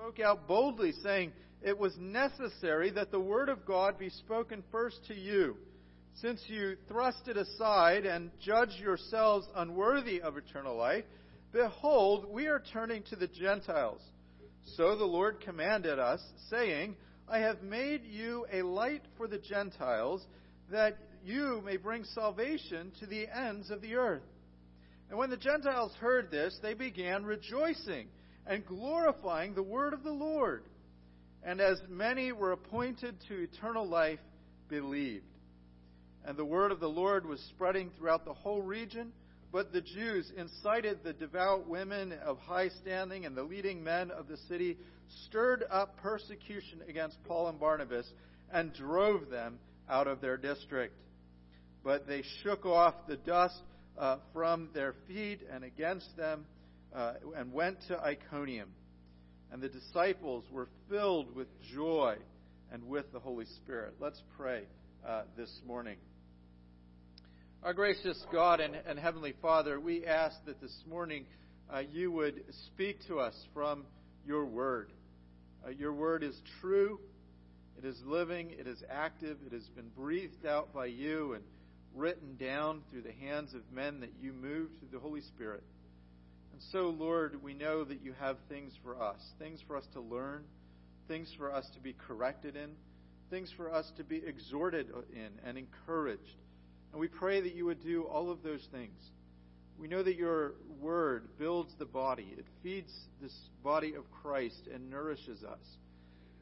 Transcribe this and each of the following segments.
spoke out boldly, saying, It was necessary that the word of God be spoken first to you. Since you thrust it aside and judge yourselves unworthy of eternal life, behold, we are turning to the Gentiles. So the Lord commanded us, saying, I have made you a light for the Gentiles, that you may bring salvation to the ends of the earth. And when the Gentiles heard this, they began rejoicing and glorifying the word of the Lord. And as many were appointed to eternal life, believed. And the word of the Lord was spreading throughout the whole region. But the Jews incited the devout women of high standing and the leading men of the city, stirred up persecution against Paul and Barnabas, and drove them out of their district. But they shook off the dust uh, from their feet and against them uh, and went to Iconium. And the disciples were filled with joy and with the Holy Spirit. Let's pray uh, this morning. Our gracious God and, and Heavenly Father, we ask that this morning uh, you would speak to us from your word. Uh, your word is true, it is living, it is active, it has been breathed out by you and written down through the hands of men that you move through the Holy Spirit. And so, Lord, we know that you have things for us, things for us to learn, things for us to be corrected in, things for us to be exhorted in and encouraged. And we pray that you would do all of those things. We know that your word builds the body, it feeds this body of Christ and nourishes us.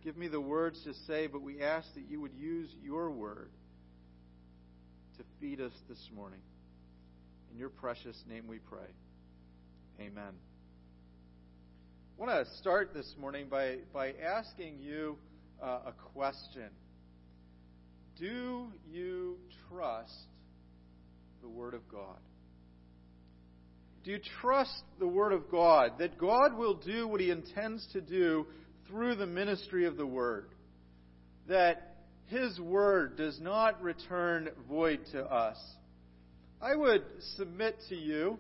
Give me the words to say, but we ask that you would use your word to feed us this morning. In your precious name we pray. Amen. I want to start this morning by, by asking you uh, a question. Do you trust the Word of God? Do you trust the Word of God that God will do what He intends to do through the ministry of the Word? That His Word does not return void to us. I would submit to you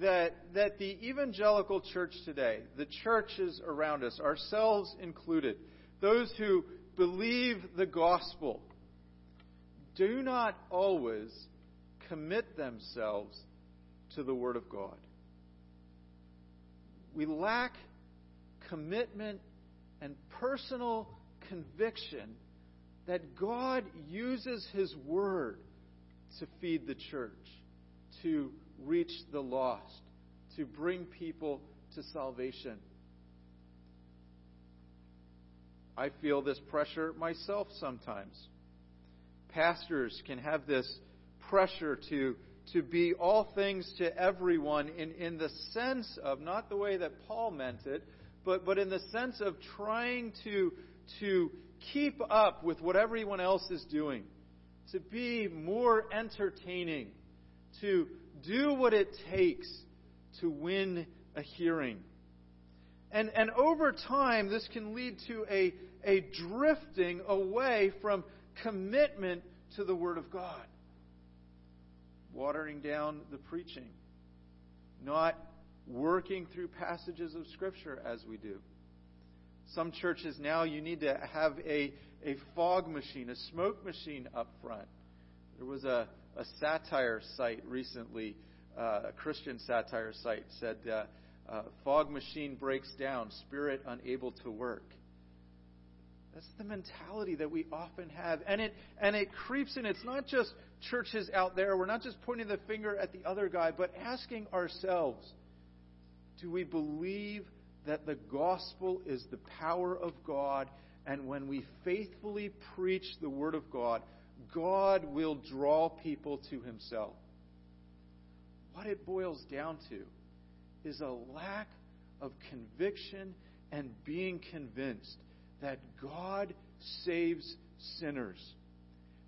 that, that the evangelical church today, the churches around us, ourselves included, those who believe the gospel, do not always commit themselves to the Word of God. We lack commitment and personal conviction that God uses His Word to feed the church, to reach the lost, to bring people to salvation. I feel this pressure myself sometimes. Pastors can have this pressure to, to be all things to everyone in, in the sense of, not the way that Paul meant it, but, but in the sense of trying to, to keep up with what everyone else is doing, to be more entertaining, to do what it takes to win a hearing. And, and over time, this can lead to a, a drifting away from commitment to the Word of God watering down the preaching, not working through passages of Scripture as we do. Some churches now, you need to have a, a fog machine, a smoke machine up front. There was a, a satire site recently, uh, a Christian satire site, said, uh, uh, Fog machine breaks down, spirit unable to work. That's the mentality that we often have. And it, and it creeps in. It's not just churches out there. We're not just pointing the finger at the other guy, but asking ourselves do we believe that the gospel is the power of God? And when we faithfully preach the word of God, God will draw people to himself. What it boils down to is a lack of conviction and being convinced that God saves sinners.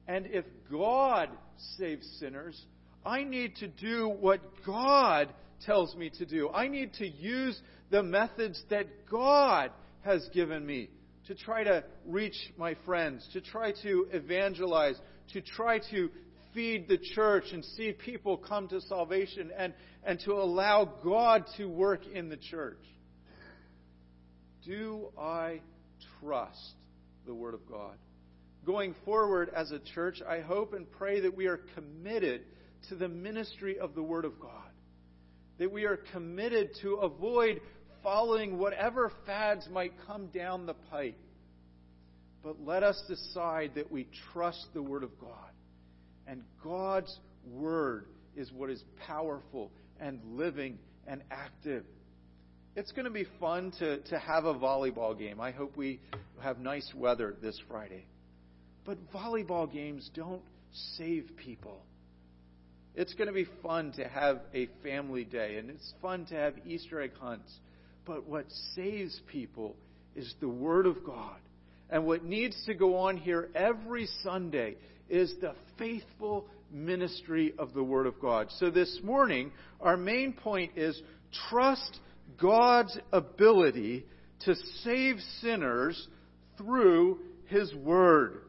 And if God saves sinners, I need to do what God tells me to do. I need to use the methods that God has given me to try to reach my friends, to try to evangelize, to try to feed the church and see people come to salvation and, and to allow God to work in the church. Do I trust the Word of God? Going forward as a church, I hope and pray that we are committed to the ministry of the Word of God. That we are committed to avoid following whatever fads might come down the pipe. But let us decide that we trust the Word of God. And God's Word is what is powerful and living and active. It's going to be fun to, to have a volleyball game. I hope we have nice weather this Friday. But volleyball games don't save people. It's going to be fun to have a family day, and it's fun to have Easter egg hunts. But what saves people is the Word of God. And what needs to go on here every Sunday is the faithful ministry of the Word of God. So this morning, our main point is trust God's ability to save sinners through His Word.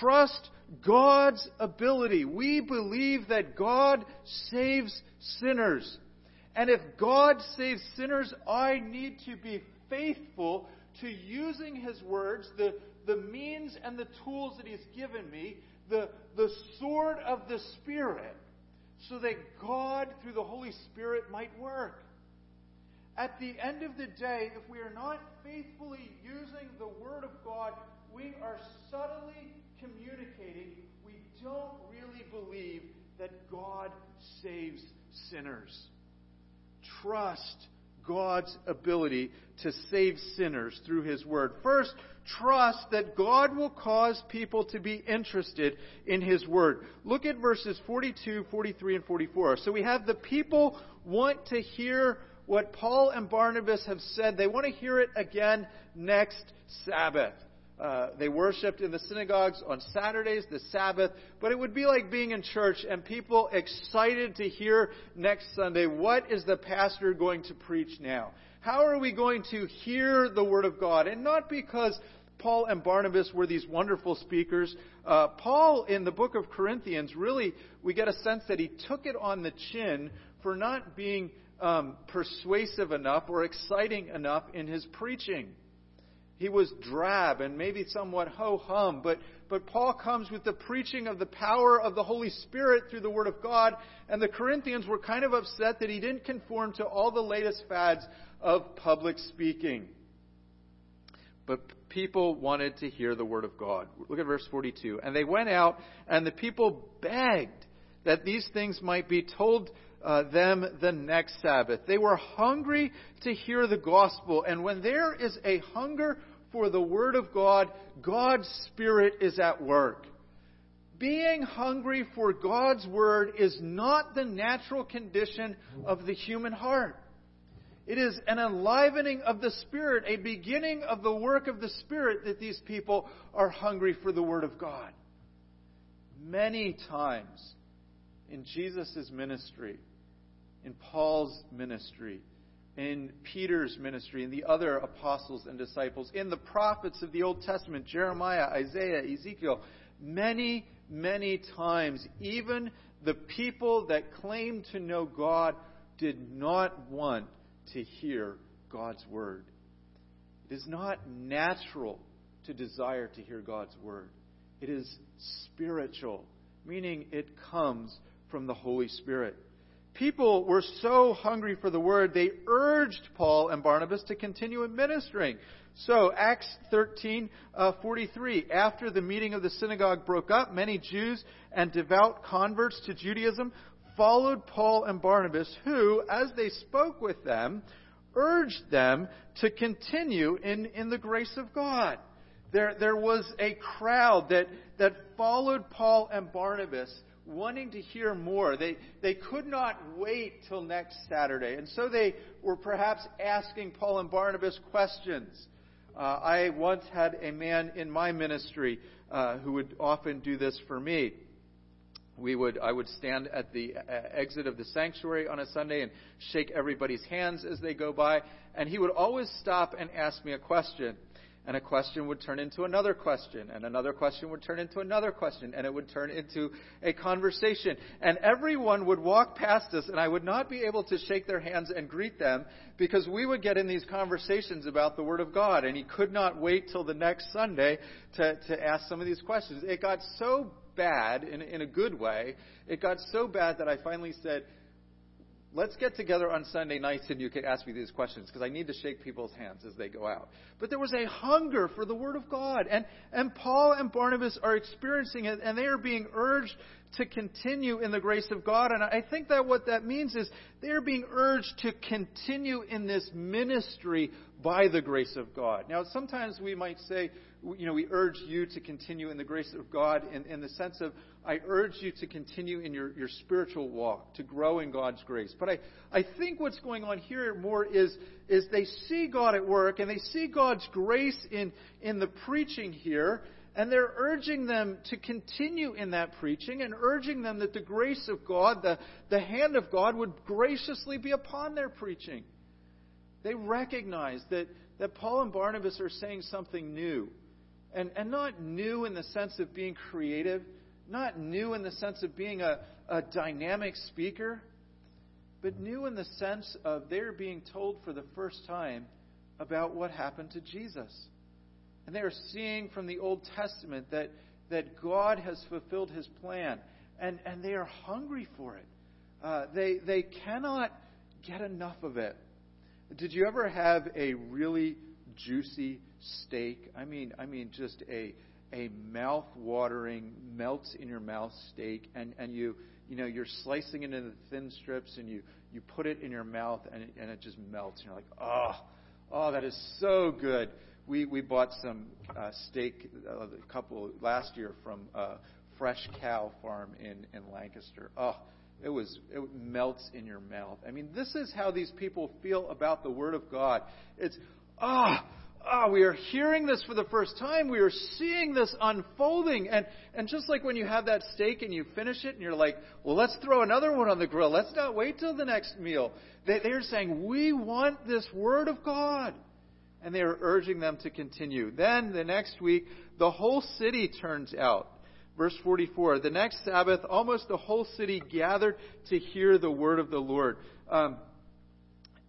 Trust God's ability. We believe that God saves sinners. And if God saves sinners, I need to be faithful to using His words, the, the means and the tools that He's given me, the, the sword of the Spirit, so that God, through the Holy Spirit, might work. At the end of the day, if we are not faithfully using the Word of God, we are subtly communicating we don't really believe that God saves sinners. Trust God's ability to save sinners through His Word. First, trust that God will cause people to be interested in His Word. Look at verses 42, 43, and 44. So we have the people want to hear what Paul and Barnabas have said. They want to hear it again next Sabbath. Uh, they worshiped in the synagogues on Saturdays, the Sabbath, but it would be like being in church and people excited to hear next Sunday, what is the pastor going to preach now? How are we going to hear the Word of God? And not because Paul and Barnabas were these wonderful speakers. Uh, Paul, in the book of Corinthians, really, we get a sense that he took it on the chin for not being um, persuasive enough or exciting enough in his preaching. He was drab and maybe somewhat ho hum, but, but Paul comes with the preaching of the power of the Holy Spirit through the Word of God, and the Corinthians were kind of upset that he didn't conform to all the latest fads of public speaking. But people wanted to hear the Word of God. Look at verse 42. And they went out, and the people begged that these things might be told uh, them the next Sabbath. They were hungry to hear the gospel. And when there is a hunger for the Word of God, God's Spirit is at work. Being hungry for God's Word is not the natural condition of the human heart. It is an enlivening of the Spirit, a beginning of the work of the Spirit that these people are hungry for the Word of God. Many times in Jesus' ministry, in Paul's ministry, in Peter's ministry, in the other apostles and disciples, in the prophets of the Old Testament, Jeremiah, Isaiah, Ezekiel, many, many times, even the people that claimed to know God did not want to hear God's word. It is not natural to desire to hear God's word. It is spiritual, meaning it comes from the Holy Spirit people were so hungry for the word, they urged Paul and Barnabas to continue administering. So, Acts 13, uh, 43. After the meeting of the synagogue broke up, many Jews and devout converts to Judaism followed Paul and Barnabas, who, as they spoke with them, urged them to continue in, in the grace of God. There, there was a crowd that, that followed Paul and Barnabas wanting to hear more. They, they could not wait till next Saturday. And so they were perhaps asking Paul and Barnabas questions. Uh, I once had a man in my ministry uh, who would often do this for me. We would, I would stand at the uh, exit of the sanctuary on a Sunday and shake everybody's hands as they go by, and he would always stop and ask me a question. And a question would turn into another question, and another question would turn into another question, and it would turn into a conversation. And everyone would walk past us, and I would not be able to shake their hands and greet them because we would get in these conversations about the Word of God, and he could not wait till the next Sunday to, to ask some of these questions. It got so bad, in, in a good way, it got so bad that I finally said, let's get together on Sunday nights and you can ask me these questions because I need to shake people's hands as they go out. But there was a hunger for the Word of God. And, and Paul and Barnabas are experiencing it and they are being urged to continue in the grace of God. And I think that what that means is they are being urged to continue in this ministry by the grace of God. Now, sometimes we might say, you know, we urge you to continue in the grace of God in, in the sense of, I urge you to continue in your, your spiritual walk, to grow in God's grace. But I, I think what's going on here more is, is they see God at work and they see God's grace in, in the preaching here, and they're urging them to continue in that preaching and urging them that the grace of God, the, the hand of God, would graciously be upon their preaching. They recognize that, that Paul and Barnabas are saying something new. And, and not new in the sense of being creative, not new in the sense of being a, a dynamic speaker, but new in the sense of they're being told for the first time about what happened to Jesus. And they are seeing from the Old Testament that, that God has fulfilled his plan, and, and they are hungry for it. Uh, they, they cannot get enough of it. Did you ever have a really juicy steak? I mean, I mean, just a a mouth-watering, melts in your mouth steak, and and you you know you're slicing it into thin strips, and you you put it in your mouth, and it, and it just melts. And you're like, oh, oh, that is so good. We we bought some uh, steak uh, a couple last year from uh, Fresh Cow Farm in in Lancaster. Oh it was it melts in your mouth. I mean, this is how these people feel about the Word of God. It's ah. Ah, we are hearing this for the first time. We are seeing this unfolding. And, and just like when you have that steak and you finish it and you're like, well, let's throw another one on the grill. Let's not wait till the next meal. They, they're saying, we want this Word of God. And they are urging them to continue. Then the next week, the whole city turns out. Verse 44 The next Sabbath, almost the whole city gathered to hear the word of the Lord. Um,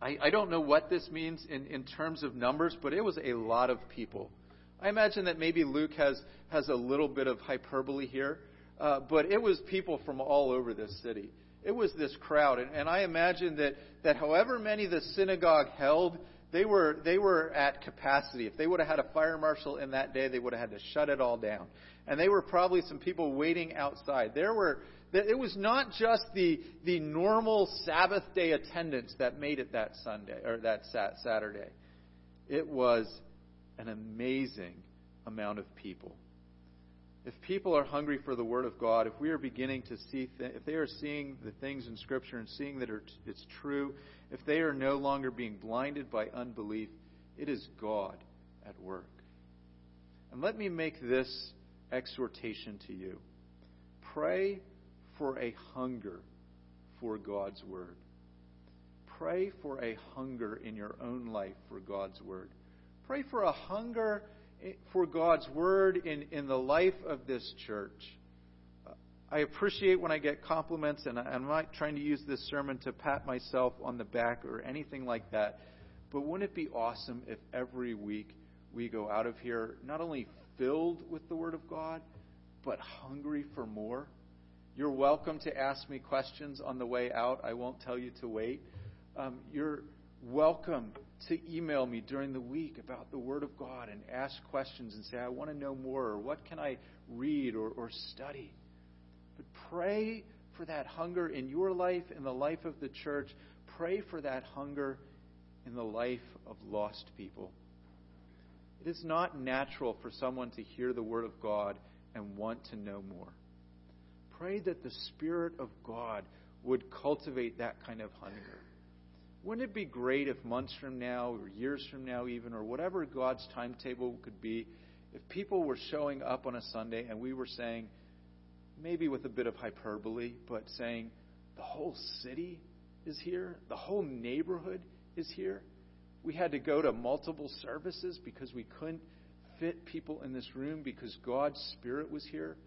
I, I don't know what this means in, in terms of numbers, but it was a lot of people. I imagine that maybe Luke has, has a little bit of hyperbole here, uh, but it was people from all over this city. It was this crowd. And, and I imagine that, that however many the synagogue held, they were, they were at capacity. If they would have had a fire marshal in that day, they would have had to shut it all down and they were probably some people waiting outside. There were it was not just the the normal Sabbath day attendance that made it that Sunday or that Saturday. It was an amazing amount of people. If people are hungry for the Word of God, if we are beginning to see, th- if they are seeing the things in Scripture and seeing that it's true, if they are no longer being blinded by unbelief, it is God at work. And let me make this exhortation to you. Pray for a hunger for God's Word. Pray for a hunger in your own life for God's Word. Pray for a hunger for God's Word in, in the life of this church. I appreciate when I get compliments, and I'm not trying to use this sermon to pat myself on the back or anything like that. But wouldn't it be awesome if every week we go out of here not only filled with the Word of God, but hungry for more. You're welcome to ask me questions on the way out. I won't tell you to wait. Um, you're welcome to email me during the week about the Word of God and ask questions and say, I want to know more, or what can I read or, or study? But pray for that hunger in your life, in the life of the church. Pray for that hunger in the life of lost people. It is not natural for someone to hear the Word of God and want to know more. Pray that the Spirit of God would cultivate that kind of hunger. Wouldn't it be great if months from now, or years from now, even, or whatever God's timetable could be, if people were showing up on a Sunday and we were saying, maybe with a bit of hyperbole, but saying, the whole city is here, the whole neighborhood is here? we had to go to multiple services because we couldn't fit people in this room because God's Spirit was here,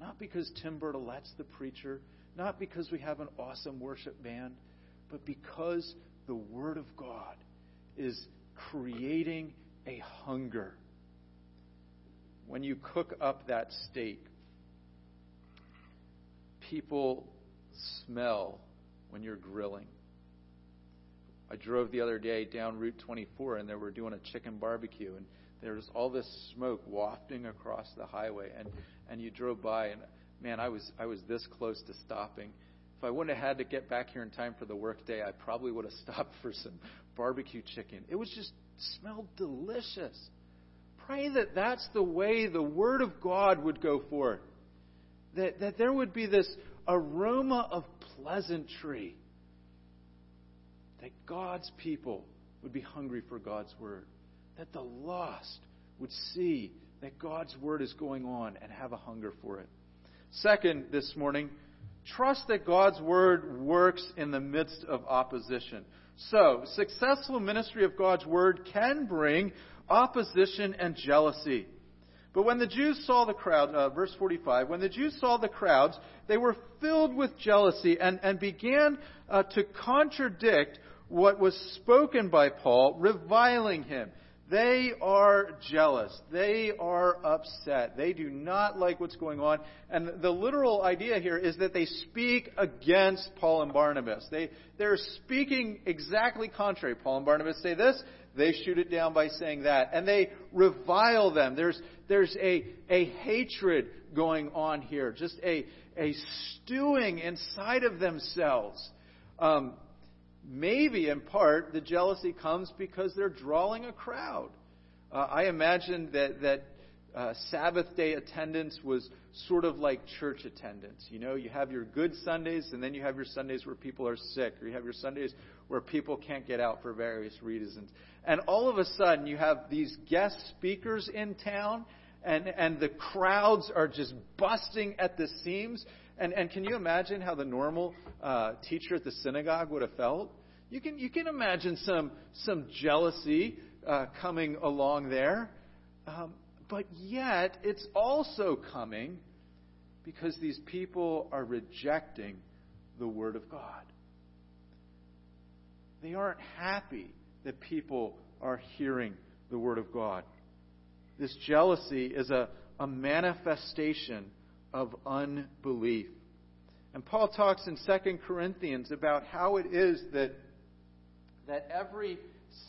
not because Tim Bertolet's the preacher, not because we have an awesome worship band, but because the Word of God is creating a hunger. When you cook up that steak, people smell when you're grilling. I drove the other day down Route 24 and they were doing a chicken barbecue and there was all this smoke wafting across the highway and and you drove by and man I was I was this close to stopping. If I wouldn't have had to get back here in time for the workday, I probably would have stopped for some barbecue chicken. It was just smelled delicious. Pray that that's the way the word of God would go forth. That that there would be this aroma of pleasantry that God's people would be hungry for God's word, that the lost would see that God's word is going on and have a hunger for it. Second, this morning, trust that God's word works in the midst of opposition. So, successful ministry of God's word can bring opposition and jealousy. But when the Jews saw the crowd, uh, verse 45, when the Jews saw the crowds, they were filled with jealousy and, and began uh, to contradict what was spoken by Paul, reviling him. They are jealous. They are upset. They do not like what's going on. And the literal idea here is that they speak against Paul and Barnabas. They, they're speaking exactly contrary. Paul and Barnabas say this, they shoot it down by saying that. And they revile them. There's, there's a, a hatred going on here, just a, a stewing inside of themselves. Um, maybe in part the jealousy comes because they're drawing a crowd. Uh, I imagine that that uh, Sabbath day attendance was sort of like church attendance. You know, you have your good Sundays, and then you have your Sundays where people are sick, or you have your Sundays where people can't get out for various reasons. And all of a sudden, you have these guest speakers in town, and and the crowds are just busting at the seams. And, and can you imagine how the normal uh, teacher at the synagogue would have felt? You can, you can imagine some, some jealousy uh, coming along there. Um, but yet, it's also coming because these people are rejecting the Word of God. They aren't happy that people are hearing the Word of God. This jealousy is a, a manifestation of unbelief. And Paul talks in 2 Corinthians about how it is that, that every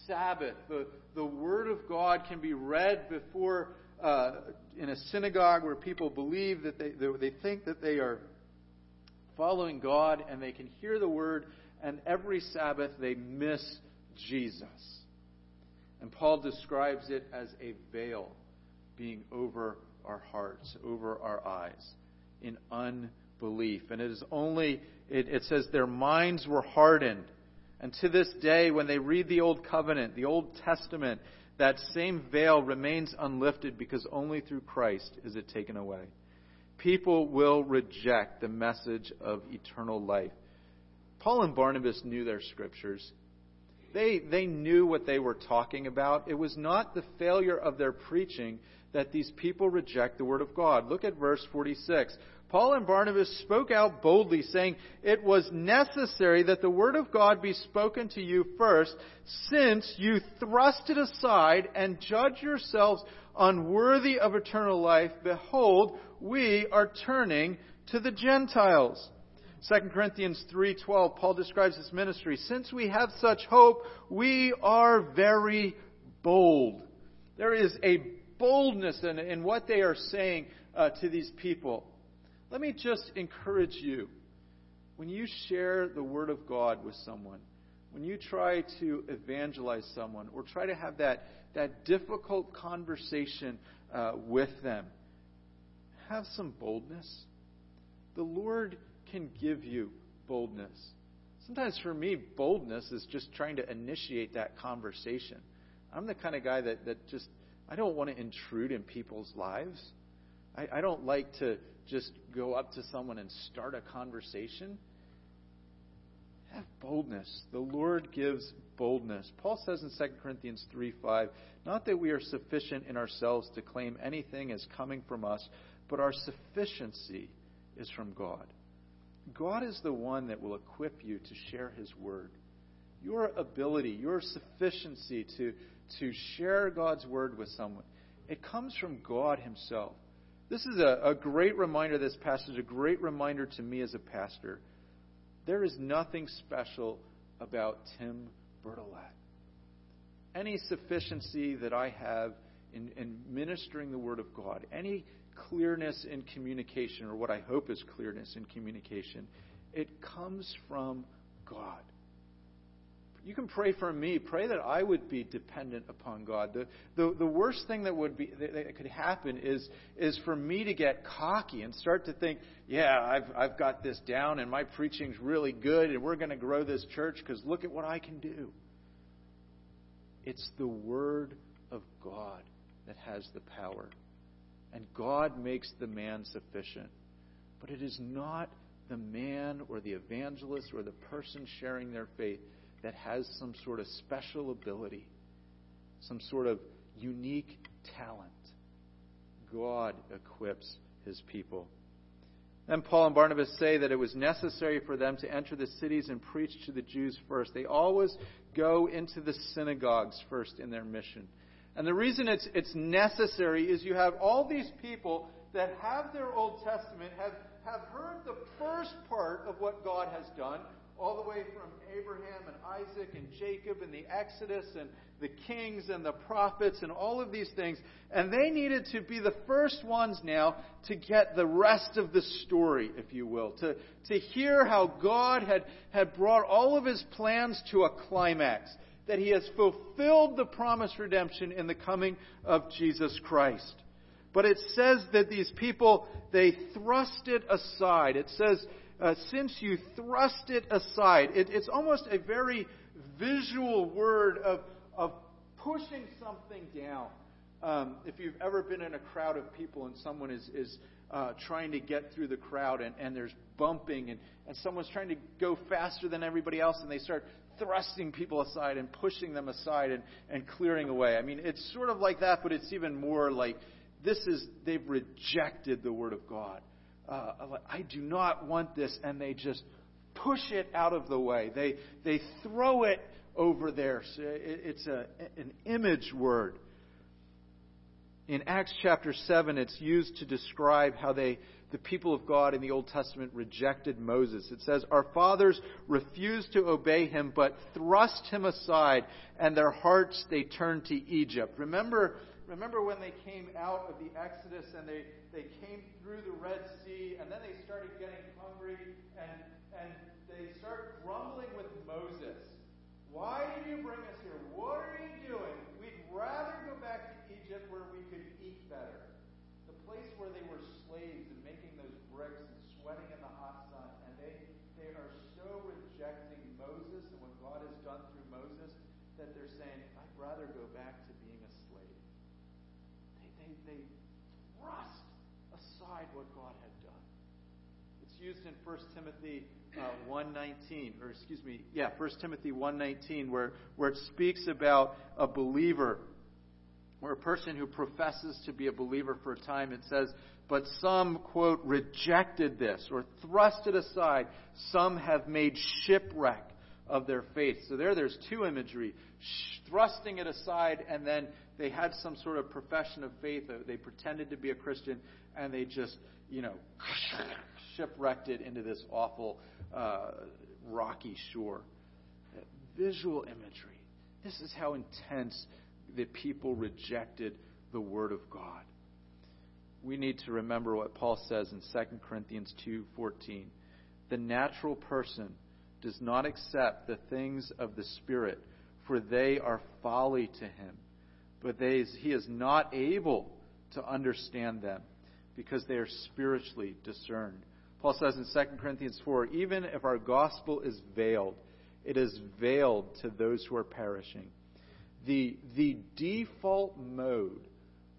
Sabbath, the, the Word of God can be read before uh, in a synagogue where people believe that they, they think that they are following God and they can hear the Word, and every Sabbath they miss Jesus. And Paul describes it as a veil being over our hearts, over our eyes, in unbelief. And it is only, it, it says, their minds were hardened. And to this day, when they read the Old Covenant, the Old Testament, that same veil remains unlifted because only through Christ is it taken away. People will reject the message of eternal life. Paul and Barnabas knew their scriptures. They, they knew what they were talking about. It was not the failure of their preaching that these people reject the Word of God. Look at verse 46. Paul and Barnabas spoke out boldly, saying, It was necessary that the Word of God be spoken to you first, since you thrust it aside and judge yourselves unworthy of eternal life. Behold, we are turning to the Gentiles. 2 Corinthians 3:12 Paul describes his ministry since we have such hope we are very bold there is a boldness in, in what they are saying uh, to these people. Let me just encourage you when you share the Word of God with someone, when you try to evangelize someone or try to have that, that difficult conversation uh, with them, have some boldness. The Lord can give you boldness. Sometimes for me, boldness is just trying to initiate that conversation. I'm the kind of guy that, that just I don't want to intrude in people's lives. I, I don't like to just go up to someone and start a conversation. Have boldness. The Lord gives boldness. Paul says in 2 Corinthians 3 5, not that we are sufficient in ourselves to claim anything as coming from us, but our sufficiency is from God. God is the one that will equip you to share His word. Your ability, your sufficiency to, to share God's word with someone, it comes from God Himself. This is a, a great reminder, this passage, a great reminder to me as a pastor. There is nothing special about Tim Bertolet. Any sufficiency that I have in, in ministering the Word of God, any clearness in communication, or what I hope is clearness in communication, it comes from God. You can pray for me. Pray that I would be dependent upon God. The, the, the worst thing that would be that, that could happen is is for me to get cocky and start to think, yeah, I've I've got this down and my preaching's really good and we're going to grow this church because look at what I can do. It's the word of God that has the power. And God makes the man sufficient. But it is not the man or the evangelist or the person sharing their faith that has some sort of special ability, some sort of unique talent. God equips his people. Then Paul and Barnabas say that it was necessary for them to enter the cities and preach to the Jews first. They always go into the synagogues first in their mission. And the reason it's, it's necessary is you have all these people that have their Old Testament, have, have heard the first part of what God has done, all the way from Abraham and Isaac and Jacob and the Exodus and the kings and the prophets and all of these things. And they needed to be the first ones now to get the rest of the story, if you will, to, to hear how God had, had brought all of his plans to a climax, that he has fulfilled the promised redemption in the coming of Jesus Christ. But it says that these people, they thrust it aside. It says, uh, since you thrust it aside. It, it's almost a very visual word of, of pushing something down. Um, if you've ever been in a crowd of people and someone is, is uh, trying to get through the crowd and, and there's bumping and, and someone's trying to go faster than everybody else and they start thrusting people aside and pushing them aside and, and clearing away. I mean, it's sort of like that, but it's even more like this is, they've rejected the Word of God uh, I do not want this, and they just push it out of the way. They, they throw it over there. It's a, an image word. In Acts chapter 7, it's used to describe how they, the people of God in the Old Testament rejected Moses. It says, Our fathers refused to obey him, but thrust him aside, and their hearts they turned to Egypt. Remember remember when they came out of the Exodus and they, they came through the Red Sea and then they started getting hungry and, and they start grumbling with Moses. Why did you bring us here? What are you doing? We'd rather go back to Egypt where we could eat better. The place where they were slaves and making those bricks and sweating in the hot sun. And they, they are so rejecting Moses and what God has done through Moses that they're saying, I'd rather go back to they thrust aside what God had done. It's used in 1 Timothy uh, 1.19, or excuse me, yeah, 1 Timothy 1.19, where, where it speaks about a believer, or a person who professes to be a believer for a time. It says, but some, quote, rejected this or thrust it aside. Some have made shipwreck of their faith. So there, there's two imagery thrusting it aside and then they had some sort of profession of faith. They pretended to be a Christian, and they just, you know, shipwrecked it into this awful uh, rocky shore. Visual imagery. This is how intense the people rejected the Word of God. We need to remember what Paul says in 2 Corinthians 2:14. The natural person does not accept the things of the Spirit, for they are folly to him but they, he is not able to understand them because they are spiritually discerned. Paul says in 2 Corinthians 4 even if our gospel is veiled, it is veiled to those who are perishing. The, the default mode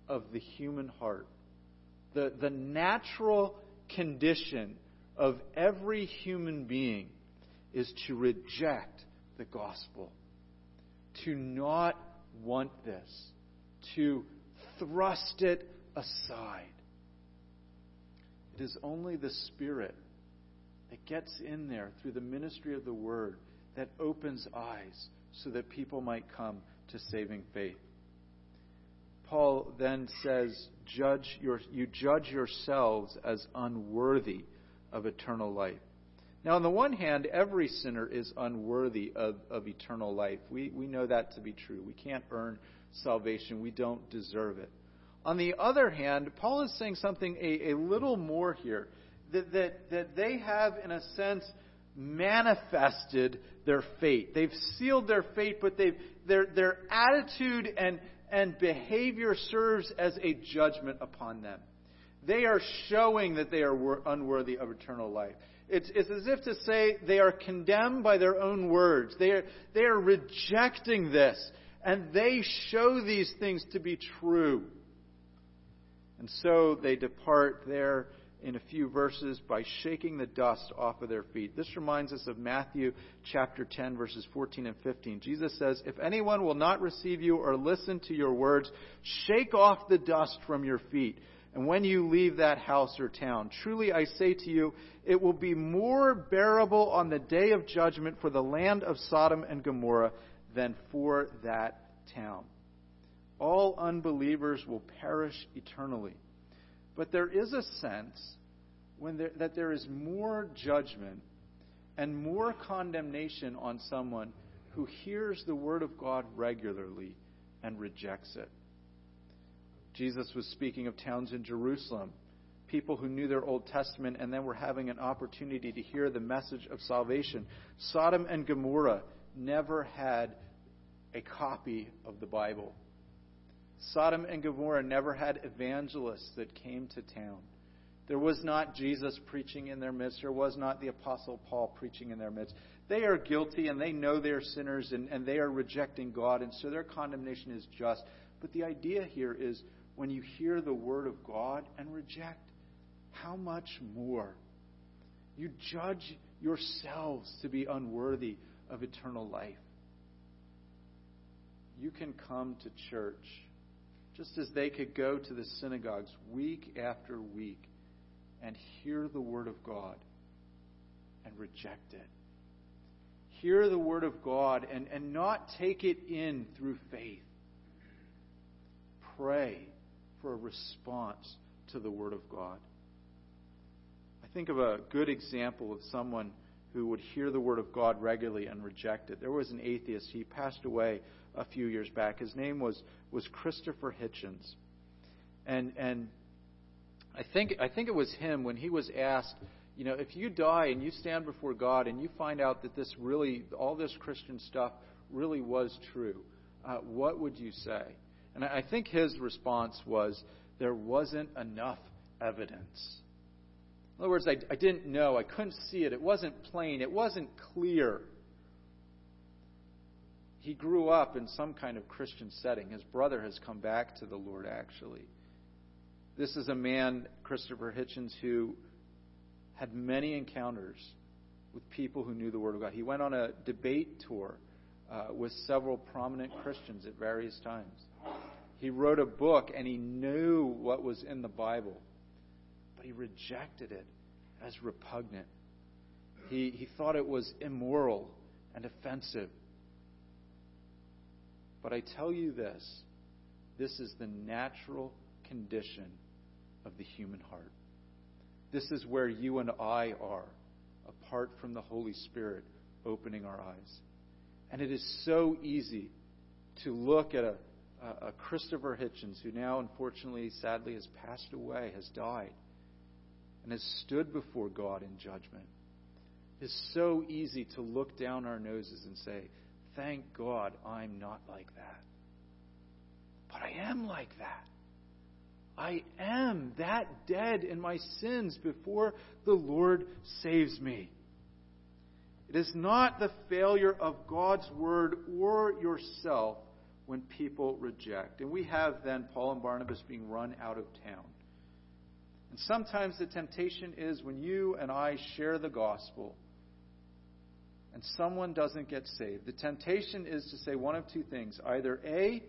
of the human heart, the, the natural condition of every human being, is to reject the gospel, to not want this, to thrust it aside. It is only the Spirit that gets in there through the ministry of the Word that opens eyes so that people might come to saving faith. Paul then says, judge your, You judge yourselves as unworthy of eternal life. Now, on the one hand, every sinner is unworthy of, of eternal life. We, we know that to be true. We can't earn salvation, we don't deserve it. On the other hand, Paul is saying something a, a little more here that, that, that they have, in a sense, manifested their fate. They've sealed their fate, but they've, their, their attitude and, and behavior serves as a judgment upon them. They are showing that they are unworthy of eternal life. It's, it's as if to say they are condemned by their own words. They are, they are rejecting this, and they show these things to be true. And so they depart there in a few verses by shaking the dust off of their feet. This reminds us of Matthew chapter 10, verses 14 and 15. Jesus says, If anyone will not receive you or listen to your words, shake off the dust from your feet. And when you leave that house or town, truly I say to you, it will be more bearable on the day of judgment for the land of Sodom and Gomorrah than for that town. All unbelievers will perish eternally. But there is a sense when there, that there is more judgment and more condemnation on someone who hears the Word of God regularly and rejects it. Jesus was speaking of towns in Jerusalem, people who knew their Old Testament and then were having an opportunity to hear the message of salvation. Sodom and Gomorrah never had a copy of the Bible. Sodom and Gomorrah never had evangelists that came to town. There was not Jesus preaching in their midst. There was not the Apostle Paul preaching in their midst. They are guilty and they know they're sinners and, and they are rejecting God, and so their condemnation is just. But the idea here is when you hear the Word of God and reject, how much more? You judge yourselves to be unworthy of eternal life. You can come to church just as they could go to the synagogues week after week and hear the Word of God and reject it. Hear the Word of God and, and not take it in through faith. Pray for a response to the Word of God. I think of a good example of someone who would hear the Word of God regularly and reject it. There was an atheist. He passed away a few years back. His name was, was Christopher Hitchens. And, and I, think, I think it was him when he was asked, you know, if you die and you stand before God and you find out that this really, all this Christian stuff really was true, uh, what would you say? And I think his response was, there wasn't enough evidence. In other words, I, I didn't know. I couldn't see it. It wasn't plain. It wasn't clear he grew up in some kind of Christian setting. His brother has come back to the Lord, actually. This is a man, Christopher Hitchens, who had many encounters with people who knew the Word of God. He went on a debate tour uh, with several prominent Christians at various times. He wrote a book and he knew what was in the Bible, but he rejected it as repugnant. He, he thought it was immoral and offensive but I tell you this this is the natural condition of the human heart. This is where you and I are, apart from the Holy Spirit opening our eyes. And it is so easy to look at a, a, Christopher Hitchens, who now, unfortunately, sadly, has passed away, has died, and has stood before God in judgment. It's so easy to look down our noses and say, Thank God I'm not like that. But I am like that. I am that dead in my sins before the Lord saves me. It is not the failure of God's word or yourself when people reject. And we have then Paul and Barnabas being run out of town. And sometimes the temptation is when you and I share the gospel and someone doesn't get saved, the temptation is to say one of two things. Either A,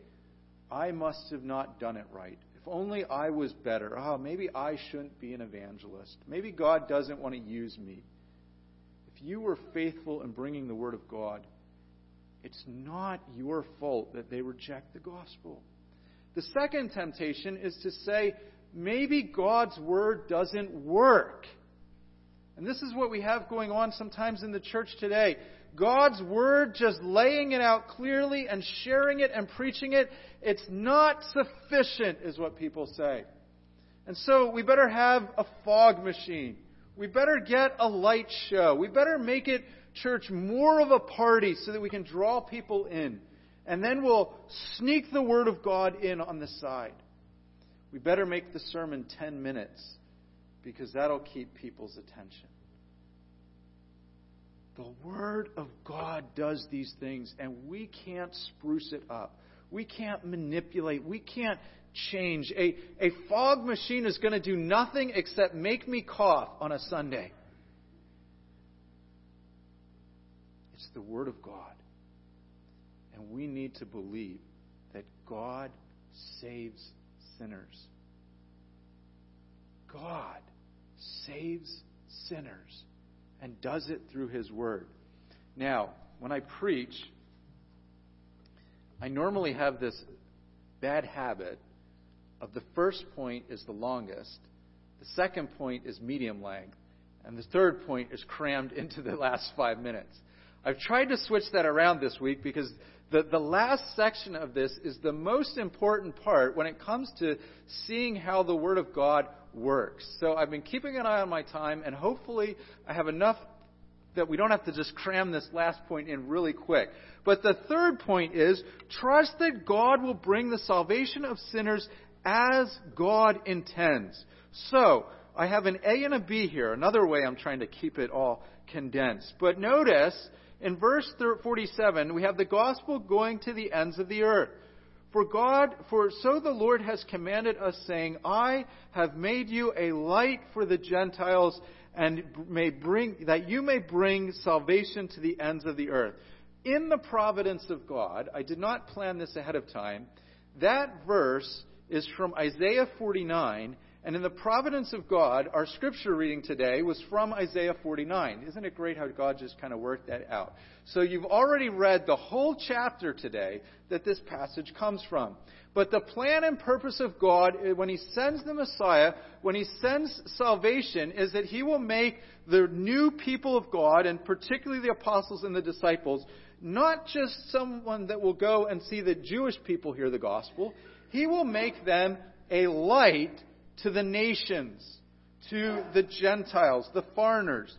I must have not done it right. If only I was better. Oh, maybe I shouldn't be an evangelist. Maybe God doesn't want to use me. If you were faithful in bringing the Word of God, it's not your fault that they reject the gospel. The second temptation is to say, maybe God's Word doesn't work. And this is what we have going on sometimes in the church today. God's Word, just laying it out clearly and sharing it and preaching it, it's not sufficient, is what people say. And so we better have a fog machine. We better get a light show. We better make it, church, more of a party so that we can draw people in. And then we'll sneak the Word of God in on the side. We better make the sermon 10 minutes because that'll keep people's attention. The Word of God does these things, and we can't spruce it up. We can't manipulate. We can't change. A, a fog machine is going to do nothing except make me cough on a Sunday. It's the Word of God. And we need to believe that God saves sinners. God saves sinners and does it through His Word. Now, when I preach, I normally have this bad habit of the first point is the longest, the second point is medium length, and the third point is crammed into the last five minutes. I've tried to switch that around this week because the, the last section of this is the most important part when it comes to seeing how the Word of God works. So I've been keeping an eye on my time, and hopefully I have enough that we don't have to just cram this last point in really quick. But the third point is trust that God will bring the salvation of sinners as God intends. So, I have an A and a B here, another way I'm trying to keep it all condensed. But notice, in verse 47, we have the gospel going to the ends of the earth. For God, for so the Lord has commanded us, saying, I have made you a light for the Gentiles, and may bring, that you may bring salvation to the ends of the earth. In the providence of God, I did not plan this ahead of time, that verse is from Isaiah 49, and in the providence of God, our scripture reading today was from Isaiah 49. Isn't it great how God just kind of worked that out? So you've already read the whole chapter today that this passage comes from. But the plan and purpose of God, eh, when He sends the Messiah, when He sends salvation, is that He will make the new people of God, and particularly the apostles and the disciples, not just someone that will go and see the Jewish people hear the gospel. He will make them a light to the nations, to the Gentiles, the foreigners,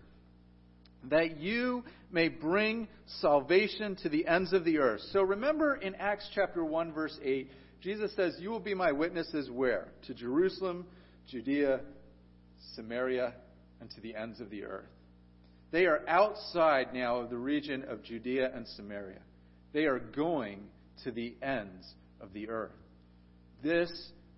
that you may bring salvation to the ends of the earth. So remember in Acts chapter 1 verse 8, Jesus says, You will be my witnesses where? To Jerusalem, Judea, Samaria, and to the ends of the earth. They are outside now of the region of Judea and Samaria. They are going to the ends of the earth. This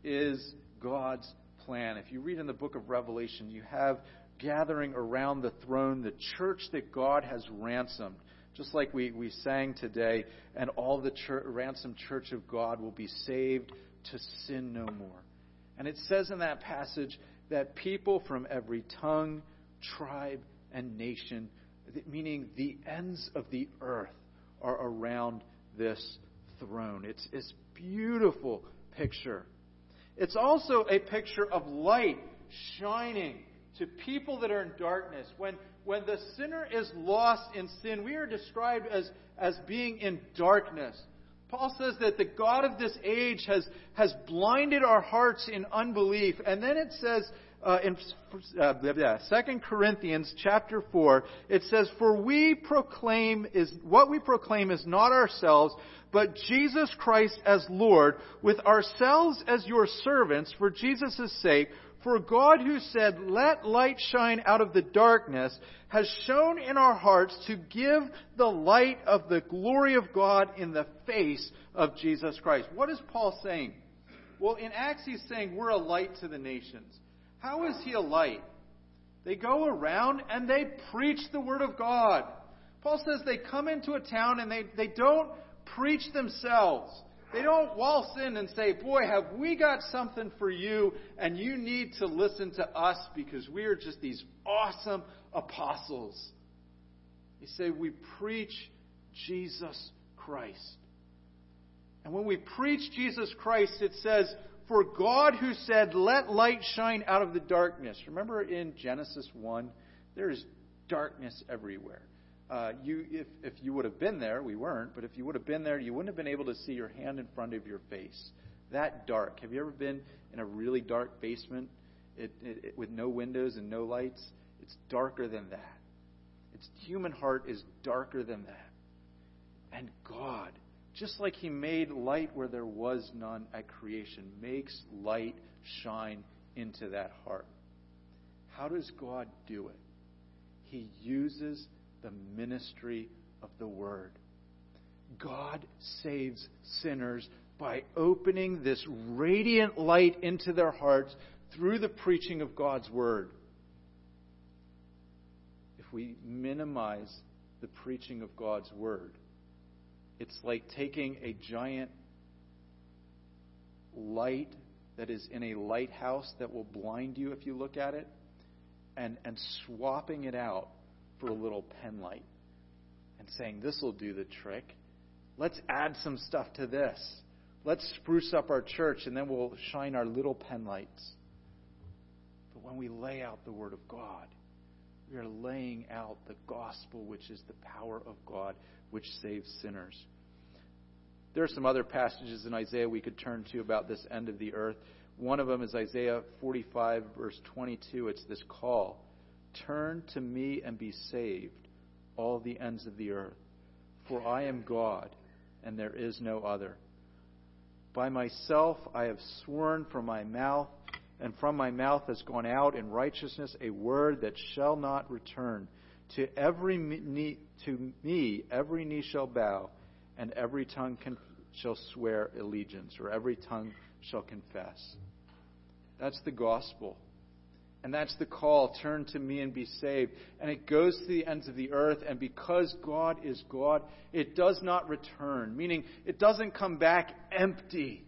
is God's plan. If you read in the book of Revelation, you have gathering around the throne the church that God has ransomed. Just like we, we sang today, and all the church, ransomed church of God will be saved to sin no more. And it says in that passage that people from every tongue, tribe, and nation, meaning the ends of the earth, are around this throne. It's, it's beautiful picture. It's also a picture of light shining to people that are in darkness. When, when the sinner is lost in sin, we are described as, as being in darkness. Paul says that the God of this age has, has blinded our hearts in unbelief. And then it says uh, in uh, 2 Corinthians chapter 4, it says, For we proclaim is, what we proclaim is not ourselves, but Jesus Christ as Lord, with ourselves as your servants for Jesus' sake. For God who said, Let light shine out of the darkness, has shown in our hearts to give the light of the glory of God in the face of Jesus Christ. What is Paul saying? Well, in Acts, he's saying we're a light to the nations. How is he a light? They go around and they preach the Word of God. Paul says they come into a town and they, they don't preach themselves. They don't waltz in and say, Boy, have we got something for you, and you need to listen to us because we are just these awesome apostles. They say, We preach Jesus Christ. And when we preach Jesus Christ, it says, For God who said, Let light shine out of the darkness. Remember in Genesis 1, there is darkness everywhere. Uh, you, if, if you would have been there, we weren't, but if you would have been there, you wouldn't have been able to see your hand in front of your face. That dark. Have you ever been in a really dark basement it, it, it, with no windows and no lights? It's darker than that. Its human heart is darker than that. And God, just like He made light where there was none at creation, makes light shine into that heart. How does God do it? He uses the ministry of the Word. God saves sinners by opening this radiant light into their hearts through the preaching of God's Word. If we minimize the preaching of God's Word, it's like taking a giant light that is in a lighthouse that will blind you if you look at it and, and swapping it out for a little pen light and saying, This will do the trick. Let's add some stuff to this. Let's spruce up our church and then we'll shine our little pen lights. But when we lay out the Word of God, we are laying out the gospel, which is the power of God, which saves sinners. There are some other passages in Isaiah we could turn to about this end of the earth. One of them is Isaiah 45, verse 22. It's this call Turn to me and be saved, all the ends of the earth. For I am God, and there is no other. By myself I have sworn from my mouth, and from my mouth has gone out in righteousness a word that shall not return. To every knee, to me every knee shall bow, and every tongue can, shall swear allegiance, or every tongue shall confess. That's the gospel. And that's the call turn to me and be saved. And it goes to the ends of the earth. And because God is God, it does not return, meaning it doesn't come back empty.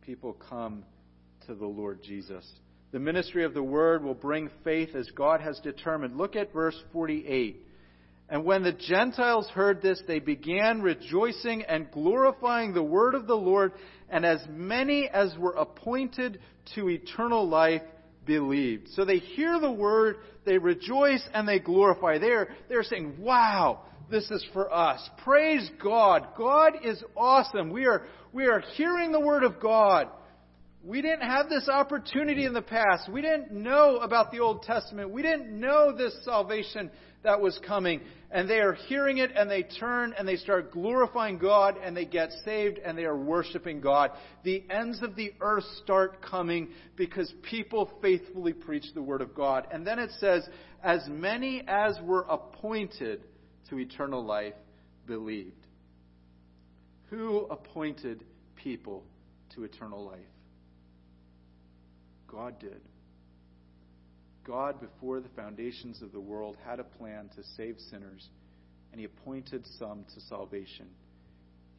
People come to the Lord Jesus. The ministry of the word will bring faith as God has determined. Look at verse 48. And when the Gentiles heard this, they began rejoicing and glorifying the word of the Lord, and as many as were appointed to eternal life believed. So they hear the word, they rejoice, and they glorify. They're, they're saying, wow, this is for us. Praise God. God is awesome. We are, we are hearing the word of God. We didn't have this opportunity in the past. We didn't know about the Old Testament. We didn't know this salvation that was coming. And they are hearing it and they turn and they start glorifying God and they get saved and they are worshiping God. The ends of the earth start coming because people faithfully preach the Word of God. And then it says, as many as were appointed to eternal life believed. Who appointed people to eternal life? God did. God, before the foundations of the world, had a plan to save sinners, and He appointed some to salvation.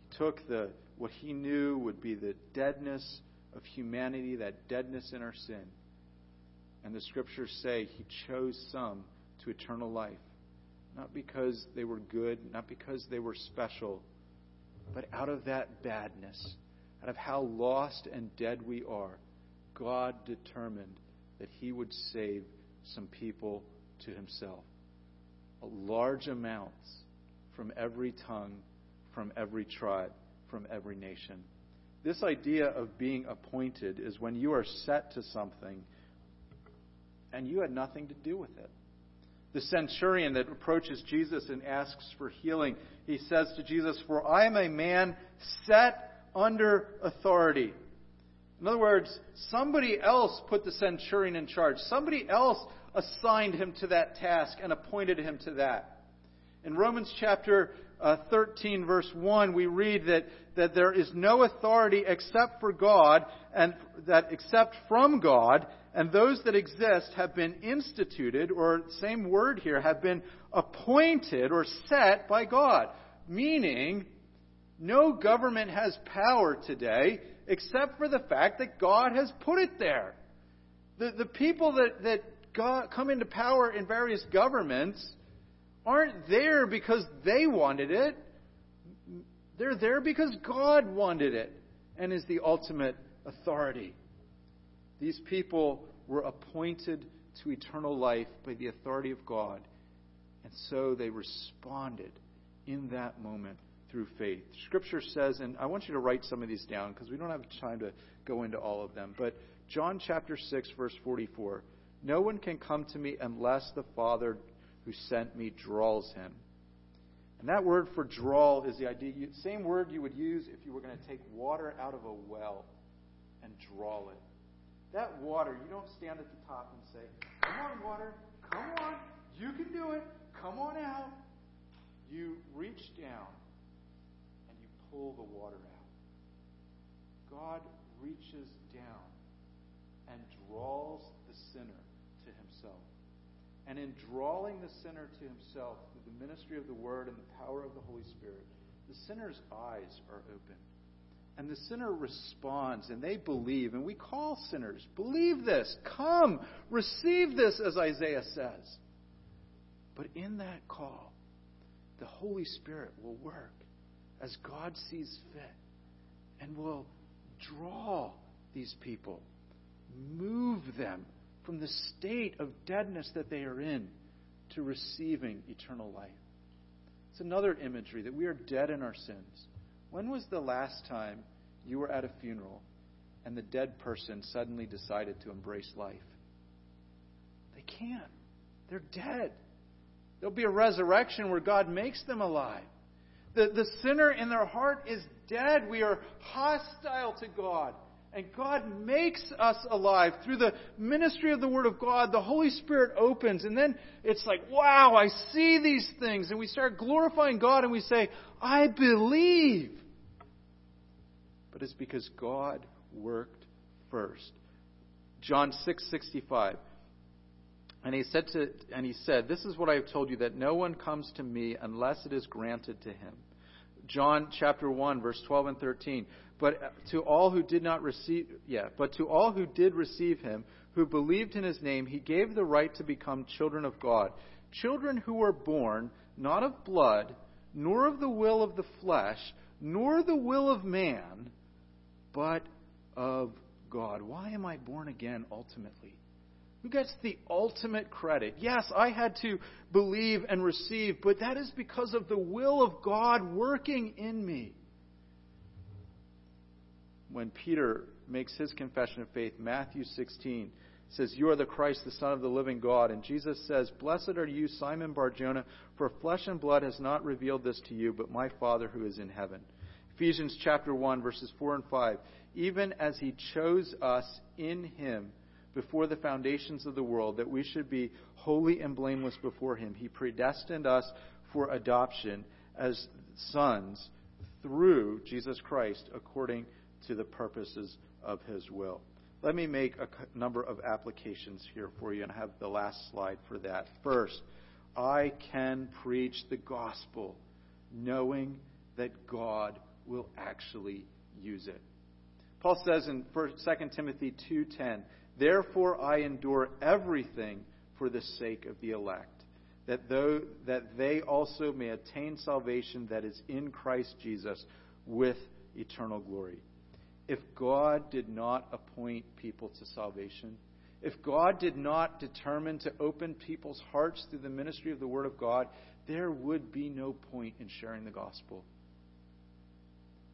He took the what He knew would be the deadness of humanity, that deadness in our sin, and the Scriptures say He chose some to eternal life, not because they were good, not because they were special, but out of that badness, out of how lost and dead we are, God determined that He would save some people to himself. Large amounts from every tongue, from every tribe, from every nation. This idea of being appointed is when you are set to something and you had nothing to do with it. The centurion that approaches Jesus and asks for healing, he says to Jesus, For I am a man set under authority. In other words, somebody else put the centurion in charge. Somebody else assigned him to that task and appointed him to that. In Romans chapter uh, 13, verse 1, we read that, that there is no authority except for God, and that except from God, and those that exist have been instituted, or same word here, have been appointed or set by God. Meaning, no government has power today except for the fact that God has put it there. The, the people that, that Come into power in various governments aren't there because they wanted it. They're there because God wanted it and is the ultimate authority. These people were appointed to eternal life by the authority of God, and so they responded in that moment through faith. Scripture says, and I want you to write some of these down because we don't have time to go into all of them, but John chapter 6, verse 44 No one can come to me unless the Father who sent me draws him. And that word for draw is the idea, same word you would use if you were going to take water out of a well and draw it. That water, you don't stand at the top and say, Come on, water, come on, you can do it, come on out. You reach down and you pull the water out. God reaches down and draws the sinner. And in drawing the sinner to himself through the ministry of the Word and the power of the Holy Spirit, the sinner's eyes are open. And the sinner responds and they believe. And we call sinners, believe this, come, receive this, as Isaiah says. But in that call, the Holy Spirit will work as God sees fit and will draw these people, move them from the state of deadness that they are in to receiving eternal life. It's another imagery that we are dead in our sins. When was the last time you were at a funeral and the dead person suddenly decided to embrace life? They can't. They're dead. There'll be a resurrection where God makes them alive. The, the sinner in their heart is dead. We are hostile to God. And God makes us alive. Through the ministry of the Word of God, the Holy Spirit opens. And then it's like, wow, I see these things. And we start glorifying God and we say, I believe. But it's because God worked first. John 6:65 and he said to and he said this is what I have told you that no one comes to me unless it is granted to him John chapter 1 verse 12 and 13 but to all who did not receive yeah but to all who did receive him who believed in his name he gave the right to become children of God children who were born not of blood nor of the will of the flesh nor the will of man but of God. Why am I born again ultimately? Who gets the ultimate credit? Yes, I had to believe and receive, but that is because of the will of God working in me. When Peter makes his confession of faith, Matthew 16 says, You are the Christ, the Son of the living God. And Jesus says, Blessed are you, Simon Barjona, for flesh and blood has not revealed this to you, but my Father who is in heaven. Ephesians chapter 1, verses 4 and 5. Even as he chose us in him before the foundations of the world, that we should be holy and blameless before him, he predestined us for adoption as sons through Jesus Christ according to the purposes of his will. Let me make a number of applications here for you, and have the last slide for that. First, I can preach the gospel knowing that God will actually use it. Paul says in 2 Timothy 2:10, "Therefore I endure everything for the sake of the elect, that though that they also may attain salvation that is in Christ Jesus with eternal glory." If God did not appoint people to salvation, if God did not determine to open people's hearts through the ministry of the Word of God, there would be no point in sharing the gospel.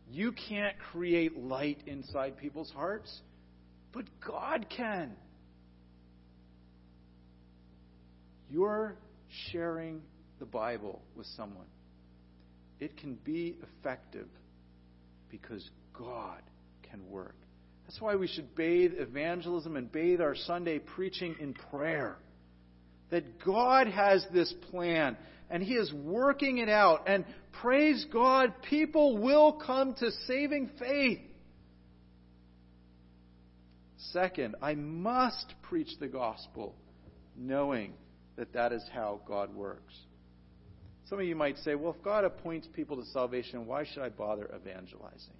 You can't create light inside people's hearts, but God can. You're sharing the Bible with someone. It can be effective because God can work. That's why we should bathe evangelism and bathe our Sunday preaching in prayer. That God has this plan and He is working it out. And praise God, people will come to saving faith. Second, I must preach the gospel knowing that that is how God works. Some of you might say, well, if God appoints people to salvation, why should I bother evangelizing?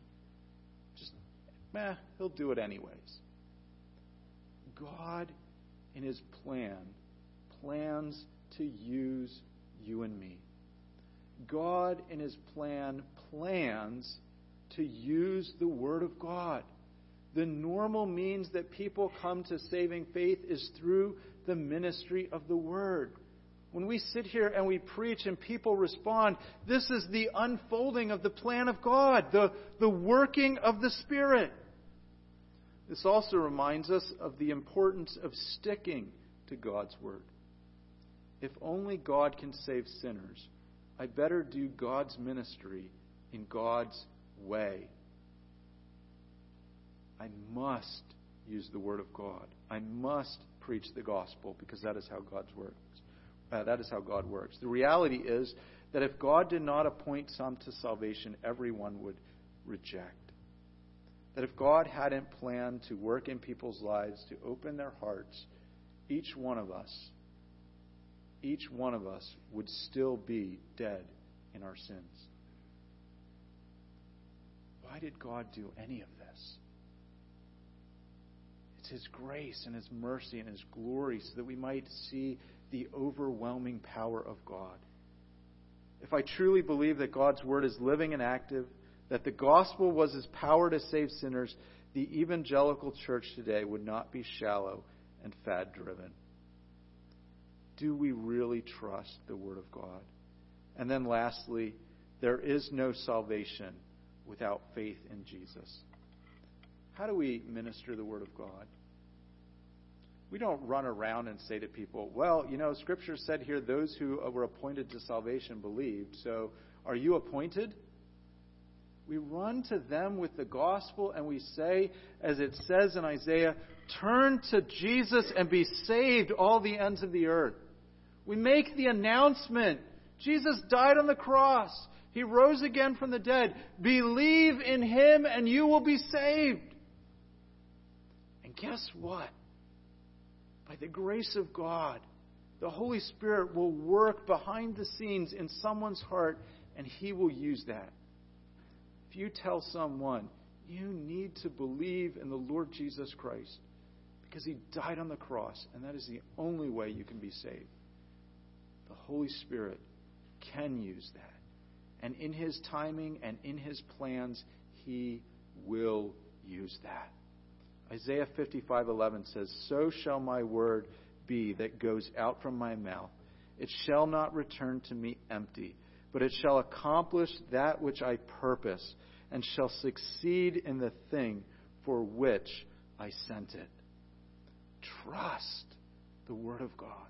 Meh, he'll do it anyways. God, in his plan, plans to use you and me. God, in his plan, plans to use the Word of God. The normal means that people come to saving faith is through the ministry of the Word. When we sit here and we preach and people respond, this is the unfolding of the plan of God, the, the working of the Spirit. This also reminds us of the importance of sticking to God's Word. If only God can save sinners, I better do God's ministry in God's way. I must use the Word of God. I must preach the gospel because that is how God's works. Uh, that is how God works. The reality is that if God did not appoint some to salvation, everyone would reject. That if God hadn't planned to work in people's lives to open their hearts, each one of us, each one of us would still be dead in our sins. Why did God do any of this? It's His grace and His mercy and His glory so that we might see the overwhelming power of God. If I truly believe that God's Word is living and active, that the gospel was His power to save sinners, the evangelical church today would not be shallow and fad driven. Do we really trust the Word of God? And then lastly, there is no salvation without faith in Jesus. How do we minister the Word of God? We don't run around and say to people, well, you know, Scripture said here those who were appointed to salvation believed, so are you appointed? We run to them with the gospel and we say, as it says in Isaiah, turn to Jesus and be saved, all the ends of the earth. We make the announcement Jesus died on the cross. He rose again from the dead. Believe in him and you will be saved. And guess what? By the grace of God, the Holy Spirit will work behind the scenes in someone's heart and he will use that. If you tell someone, you need to believe in the Lord Jesus Christ because he died on the cross, and that is the only way you can be saved. The Holy Spirit can use that. And in his timing and in his plans, he will use that. Isaiah 55:11 says, "So shall my word be that goes out from my mouth. It shall not return to me empty, but it shall accomplish that which I purpose, and shall succeed in the thing for which I sent it." Trust the word of God.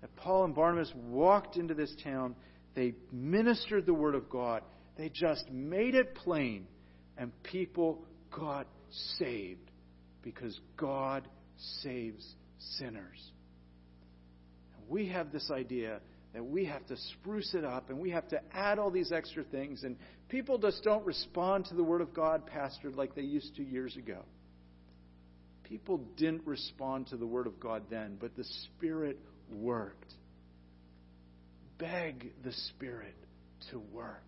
That Paul and Barnabas walked into this town they ministered the Word of God. They just made it plain, and people got saved because God saves sinners. We have this idea that we have to spruce it up and we have to add all these extra things, and people just don't respond to the Word of God Pastor, like they used to years ago. People didn't respond to the Word of God then, but the Spirit worked beg the Spirit to work.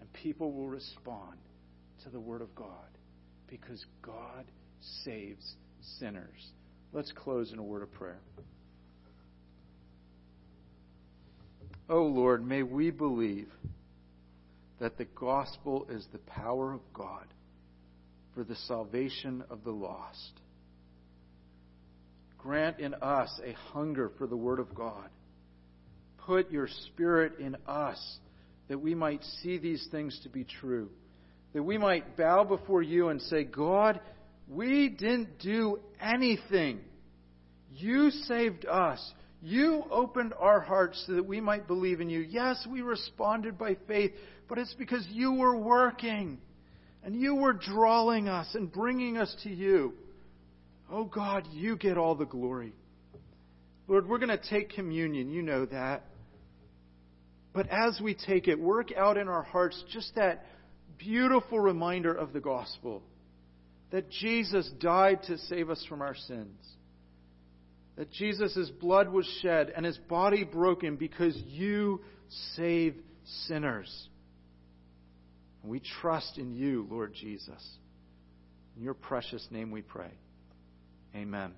And people will respond to the Word of God because God saves sinners. Let's close in a word of prayer. Oh Lord, may we believe that the gospel is the power of God for the salvation of the lost. Grant in us a hunger for the Word of God put your Spirit in us that we might see these things to be true. That we might bow before you and say, God, we didn't do anything. You saved us. You opened our hearts so that we might believe in you. Yes, we responded by faith, but it's because you were working and you were drawing us and bringing us to you. Oh God, you get all the glory. Lord, we're going to take communion. You know that. But as we take it, work out in our hearts just that beautiful reminder of the gospel. that Jesus died to save us from our sins. That Jesus' blood was shed and his body broken because you save sinners. We trust in you, Lord Jesus. In your precious name we pray. Amen.